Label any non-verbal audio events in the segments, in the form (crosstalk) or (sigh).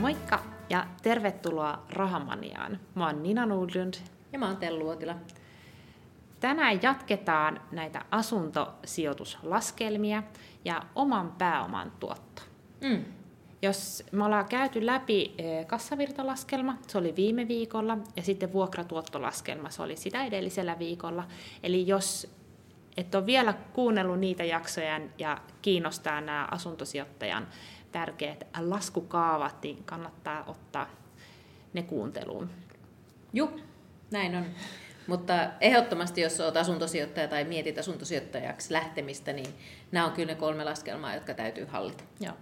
Moikka ja tervetuloa Rahamaniaan. Mä oon Nina Nudlund. Ja mä oon Tellu Uotila. Tänään jatketaan näitä asuntosijoituslaskelmia ja oman pääoman tuotto. Mm. Jos me ollaan käyty läpi eh, kassavirtalaskelma, se oli viime viikolla, ja sitten vuokratuottolaskelma, se oli sitä edellisellä viikolla. Eli jos et ole vielä kuunnellut niitä jaksoja ja kiinnostaa nämä asuntosijoittajan tärkeät laskukaavat, niin kannattaa ottaa ne kuunteluun. Joo, näin on. Mutta ehdottomasti, jos olet asuntosijoittaja tai mietit asuntosijoittajaksi lähtemistä, niin nämä on kyllä ne kolme laskelmaa, jotka täytyy hallita. Joo.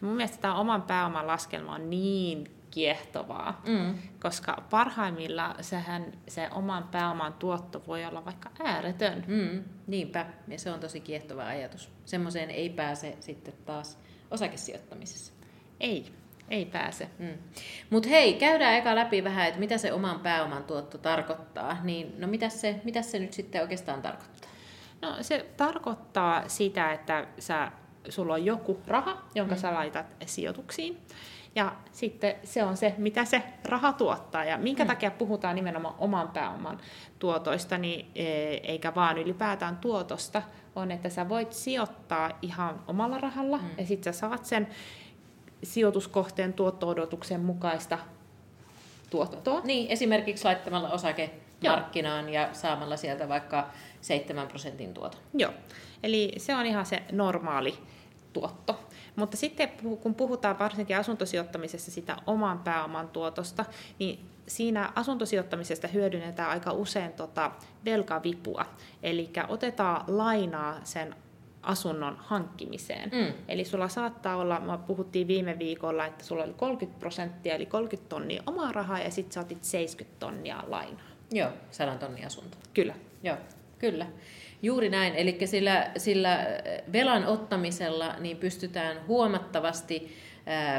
Ja mun mielestä tämä oman pääoman laskelma on niin kiehtovaa, mm. koska parhaimmilla sehän se oman pääoman tuotto voi olla vaikka ääretön. Mm, niinpä, ja se on tosi kiehtova ajatus. Semmoiseen ei pääse sitten taas osakesijoittamisessa. Ei, ei pääse. Mm. Mutta hei, käydään eka läpi vähän, että mitä se oman pääoman tuotto tarkoittaa. Niin, no mitä se, mitä se nyt sitten oikeastaan tarkoittaa? No se tarkoittaa sitä, että sä, sulla on joku raha, jonka mm. sä laitat sijoituksiin. Ja sitten se on se, mitä se raha tuottaa. Ja minkä mm. takia puhutaan nimenomaan oman pääoman tuotoista, niin, e, eikä vaan ylipäätään tuotosta, on, että sä voit sijoittaa ihan omalla rahalla, mm. ja sitten sä saat sen sijoituskohteen tuotto-odotuksen mukaista tuottoa. Niin, esimerkiksi laittamalla osake markkinaan ja saamalla sieltä vaikka 7 prosentin tuoto. Joo, eli se on ihan se normaali tuotto. Mutta sitten kun puhutaan varsinkin asuntosijoittamisessa sitä oman pääoman tuotosta, niin siinä asuntosijoittamisesta hyödynnetään aika usein tota velkavipua. Eli otetaan lainaa sen asunnon hankkimiseen. Mm. Eli sulla saattaa olla, me puhuttiin viime viikolla, että sulla oli 30 prosenttia, eli 30 tonnia omaa rahaa, ja sitten sä otit 70 tonnia lainaa. Joo, 100 tonnia asunto. Kyllä. Joo, kyllä. Juuri näin, eli sillä, sillä velan ottamisella niin pystytään huomattavasti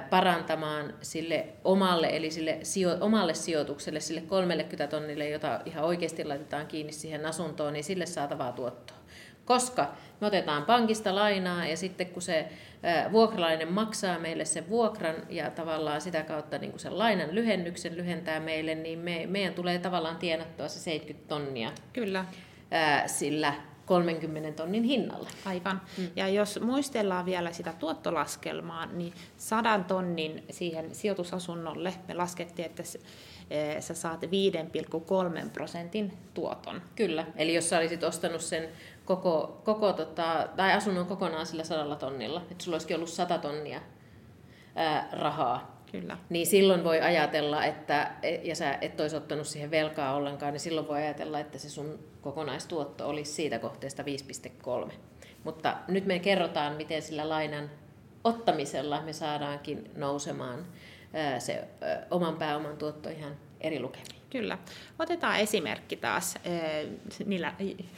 parantamaan sille omalle, eli sille sijo, omalle sijoitukselle, sille 30 tonnille, jota ihan oikeasti laitetaan kiinni siihen asuntoon, niin sille saatavaa tuottoa. Koska me otetaan pankista lainaa ja sitten kun se vuokralainen maksaa meille sen vuokran ja tavallaan sitä kautta niin sen lainan lyhennyksen lyhentää meille, niin me, meidän tulee tavallaan tienattua se 70 tonnia. Kyllä. sillä 30 tonnin hinnalla. Aivan. Mm. Ja jos muistellaan vielä sitä tuottolaskelmaa, niin 100 tonnin siihen sijoitusasunnolle me laskettiin, että e, sä saat 5,3 prosentin tuoton. Kyllä, eli jos sä olisit ostanut sen koko, koko tota, tai asunnon kokonaan sillä sadalla tonnilla, että sulla olisikin ollut 100 tonnia ää, rahaa, Kyllä. Niin silloin voi ajatella, että, ja sä et olisi ottanut siihen velkaa ollenkaan, niin silloin voi ajatella, että se sun kokonaistuotto olisi siitä kohteesta 5,3. Mutta nyt me kerrotaan, miten sillä lainan ottamisella me saadaankin nousemaan se oman pääoman tuotto ihan eri lukemiin. Kyllä. Otetaan esimerkki taas, niillä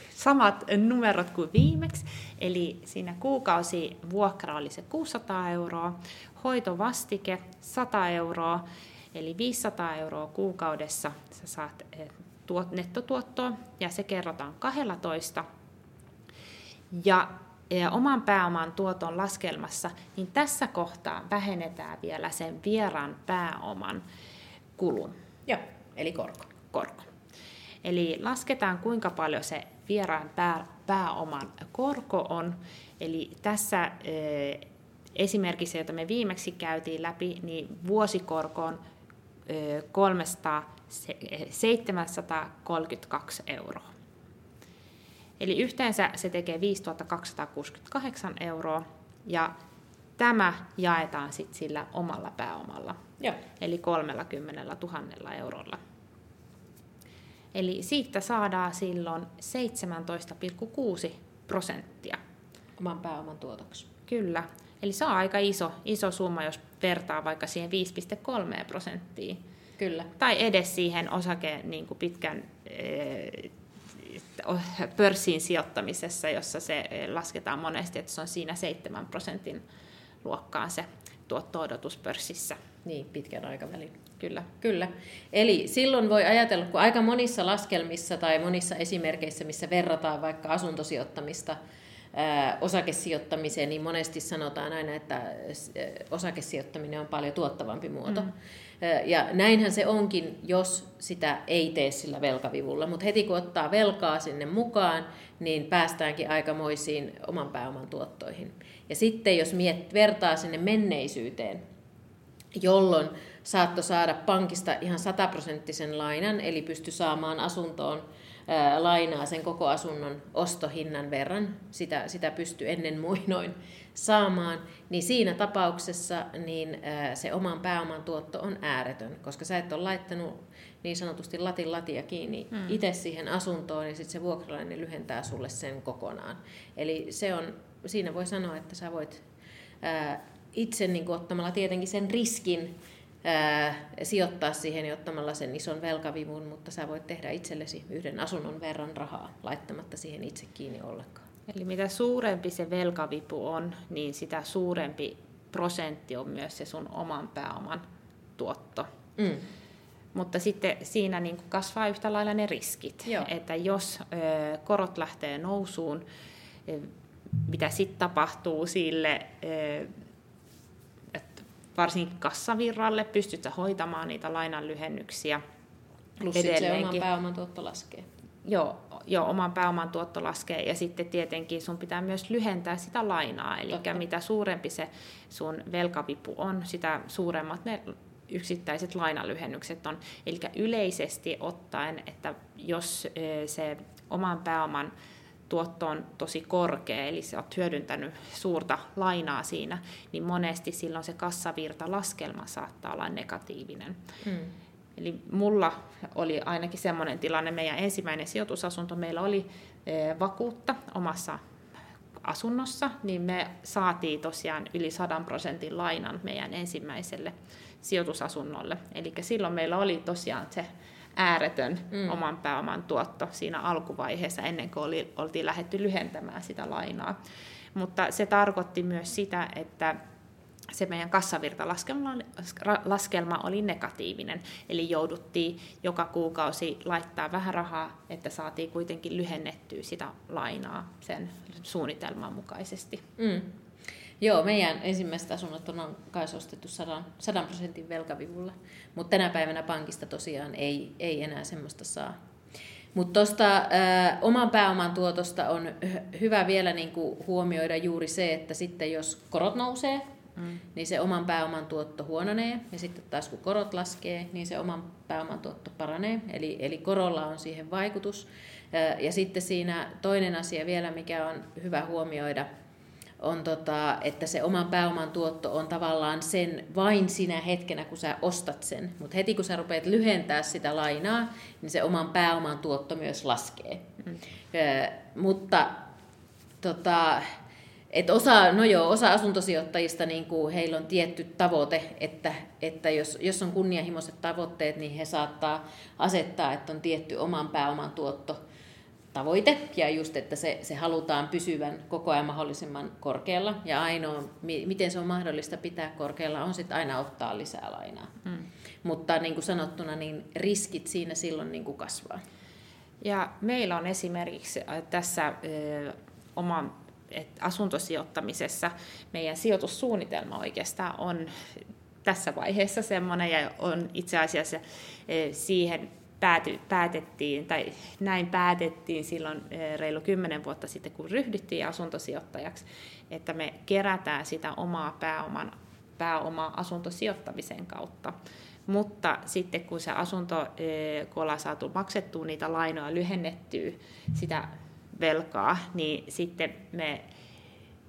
samat numerot kuin viimeksi. Eli siinä kuukausi vuokra oli se 600 euroa, hoitovastike 100 euroa, eli 500 euroa kuukaudessa sä saat eh, tuot, nettotuottoa, ja se kerrotaan 12. Ja ja oman pääoman tuoton laskelmassa, niin tässä kohtaa vähennetään vielä sen vieraan pääoman kulun. Joo, eli korko. korko. Eli lasketaan kuinka paljon se vieraan pää, pääoman korko on. Eli tässä esimerkissä, jota me viimeksi käytiin läpi, niin vuosikorko on 300, 732 euroa. Eli yhteensä se tekee 5268 euroa ja tämä jaetaan sitten sillä omalla pääomalla, Joo. eli 30 000 eurolla. Eli siitä saadaan silloin 17,6 prosenttia. Oman pääoman tuotoksi. Kyllä. Eli se on aika iso, iso summa, jos vertaa vaikka siihen 5,3 prosenttiin. Kyllä. Tai edes siihen osake niin kuin pitkän eh, pörssiin sijoittamisessa, jossa se lasketaan monesti, että se on siinä 7 prosentin luokkaan se tuotto-odotus pörssissä. Niin, pitkän aikavälin. Kyllä. Kyllä. Eli silloin voi ajatella, kun aika monissa laskelmissa tai monissa esimerkkeissä, missä verrataan vaikka asuntosijoittamista osakesijoittamiseen, niin monesti sanotaan aina, että osakesijoittaminen on paljon tuottavampi muoto. Mm. Ja näinhän se onkin, jos sitä ei tee sillä velkavivulla. Mutta heti kun ottaa velkaa sinne mukaan, niin päästäänkin aikamoisiin oman pääoman tuottoihin. Ja sitten jos miet, vertaa sinne menneisyyteen, jolloin saatto saada pankista ihan sataprosenttisen lainan, eli pysty saamaan asuntoon lainaa sen koko asunnon ostohinnan verran, sitä, sitä pystyy ennen muinoin saamaan, niin siinä tapauksessa niin se oman pääoman tuotto on ääretön, koska sä et ole laittanut niin sanotusti latin latia kiinni hmm. itse siihen asuntoon, niin sitten se vuokralainen lyhentää sulle sen kokonaan. Eli se on, siinä voi sanoa, että sä voit ää, itse niin ottamalla tietenkin sen riskin, ää, sijoittaa siihen ottamalla sen ison velkavivun, mutta sä voit tehdä itsellesi yhden asunnon verran rahaa laittamatta siihen itse kiinni ollenkaan. Eli mitä suurempi se velkavipu on, niin sitä suurempi prosentti on myös se sun oman pääoman tuotto. Mm. Mutta sitten siinä niin kuin kasvaa yhtä lailla ne riskit, Joo. että jos ö, korot lähtee nousuun, mitä sitten tapahtuu sille ö, varsinkin kassavirralle, pystytkö hoitamaan niitä lainan lyhennyksiä. Plus se oman pääoman tuotto laskee. Joo, joo, oman pääoman tuotto laskee ja sitten tietenkin sun pitää myös lyhentää sitä lainaa. Eli Totta. mitä suurempi se sun velkavipu on, sitä suuremmat ne yksittäiset lainalyhennykset on. Eli yleisesti ottaen, että jos se oman pääoman tuotto on tosi korkea, eli sä oot hyödyntänyt suurta lainaa siinä, niin monesti silloin se kassavirta laskelma saattaa olla negatiivinen. Mm. Eli mulla oli ainakin semmoinen tilanne, meidän ensimmäinen sijoitusasunto, meillä oli eh, vakuutta omassa asunnossa, niin me saatiin tosiaan yli 100 prosentin lainan meidän ensimmäiselle sijoitusasunnolle. Eli silloin meillä oli tosiaan se ääretön mm. oman pääoman tuotto siinä alkuvaiheessa ennen kuin oli, oltiin lähdetty lyhentämään sitä lainaa. Mutta se tarkoitti myös sitä, että se meidän kassavirtalaskelma oli negatiivinen, eli jouduttiin joka kuukausi laittaa vähän rahaa, että saatiin kuitenkin lyhennettyä sitä lainaa sen suunnitelman mukaisesti. Mm. Joo, meidän ensimmäiset asunnot on kai ostettu 100, 100 prosentin velkavivulla, mutta tänä päivänä pankista tosiaan ei, ei enää semmoista saa. Mutta tuosta äh, oman pääoman tuotosta on hyvä vielä niinku huomioida juuri se, että sitten jos korot nousee, mm. niin se oman pääoman tuotto huononee, ja sitten taas kun korot laskee, niin se oman pääoman tuotto paranee, eli, eli korolla on siihen vaikutus. Ja sitten siinä toinen asia vielä, mikä on hyvä huomioida, on tota, että se oman pääoman tuotto on tavallaan sen vain sinä hetkenä, kun sä ostat sen. Mutta heti kun sä rupeat lyhentää sitä lainaa, niin se oman pääoman tuotto myös laskee. Mm. Ö, mutta tota, et osa, no joo, osa asuntosijoittajista, niin kuin heillä on tietty tavoite, että, että jos, jos on kunnianhimoiset tavoitteet, niin he saattaa asettaa, että on tietty oman pääoman tuotto tavoite ja just, että se, se halutaan pysyvän koko ajan mahdollisimman korkealla ja ainoa, miten se on mahdollista pitää korkealla, on sitten aina ottaa lisää lainaa. Mm. Mutta niin kuin sanottuna, niin riskit siinä silloin niin kuin kasvaa. Ja meillä on esimerkiksi äh, tässä äh, oman asuntosijoittamisessa meidän sijoitussuunnitelma oikeastaan on tässä vaiheessa semmoinen ja on itse asiassa siihen pääty, päätettiin, tai näin päätettiin silloin reilu kymmenen vuotta sitten, kun ryhdyttiin asuntosijoittajaksi, että me kerätään sitä omaa pääoman, pääomaa asuntosijoittamisen kautta. Mutta sitten kun se asunto, kun ollaan saatu maksettua niitä lainoja, lyhennettyä sitä velkaa, niin sitten me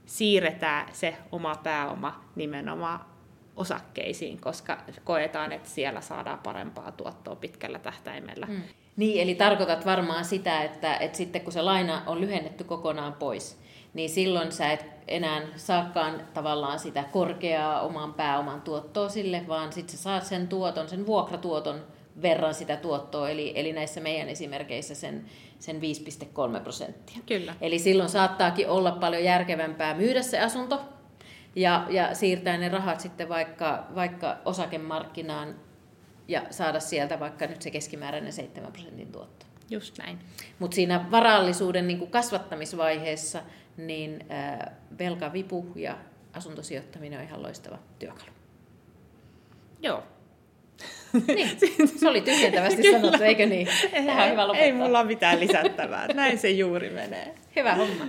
siirretään se oma pääoma nimenomaan osakkeisiin, koska koetaan, että siellä saadaan parempaa tuottoa pitkällä tähtäimellä. Mm. Niin, eli tarkoitat varmaan sitä, että, että sitten kun se laina on lyhennetty kokonaan pois, niin silloin sä et enää saakaan tavallaan sitä korkeaa oman pääoman tuottoa sille, vaan sitten sä saat sen tuoton, sen vuokratuoton verran sitä tuottoa, eli, eli näissä meidän esimerkkeissä sen, sen 5,3 prosenttia. Kyllä. Eli silloin saattaakin olla paljon järkevämpää myydä se asunto ja, ja siirtää ne rahat sitten vaikka, vaikka osakemarkkinaan ja saada sieltä vaikka nyt se keskimääräinen 7 prosentin tuotto. Just näin. Mutta siinä varallisuuden niin kasvattamisvaiheessa, niin äh, velkavipu ja asuntosijoittaminen on ihan loistava työkalu. Joo. (laughs) Niin, se oli tyhjentävästi Kyllä. sanottu, eikö niin? Tähän hyvä lopettaa. Ei mulla ole mitään lisättävää, näin se juuri menee. Hyvä homma.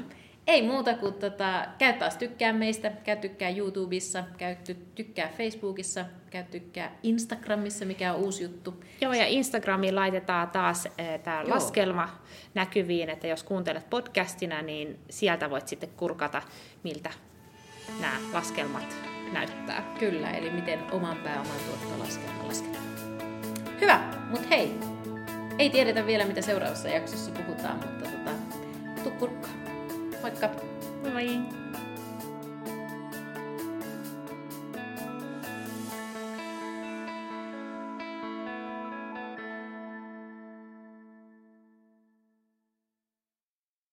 Ei muuta kuin tota, käy taas tykkää meistä, käy tykkää YouTubessa, käy tykkää Facebookissa, käy tykkää Instagramissa, mikä on uusi juttu. Joo, ja Instagramiin laitetaan taas äh, tämä laskelma näkyviin, että jos kuuntelet podcastina, niin sieltä voit sitten kurkata, miltä nämä laskelmat näyttää. Kyllä, eli miten oman pääoman tuottolaskelma lasketaan. Hyvä, mutta hei, ei tiedetä vielä mitä seuraavassa jaksossa puhutaan, mutta tota, tuu kurkkaan. Moikka! Moi!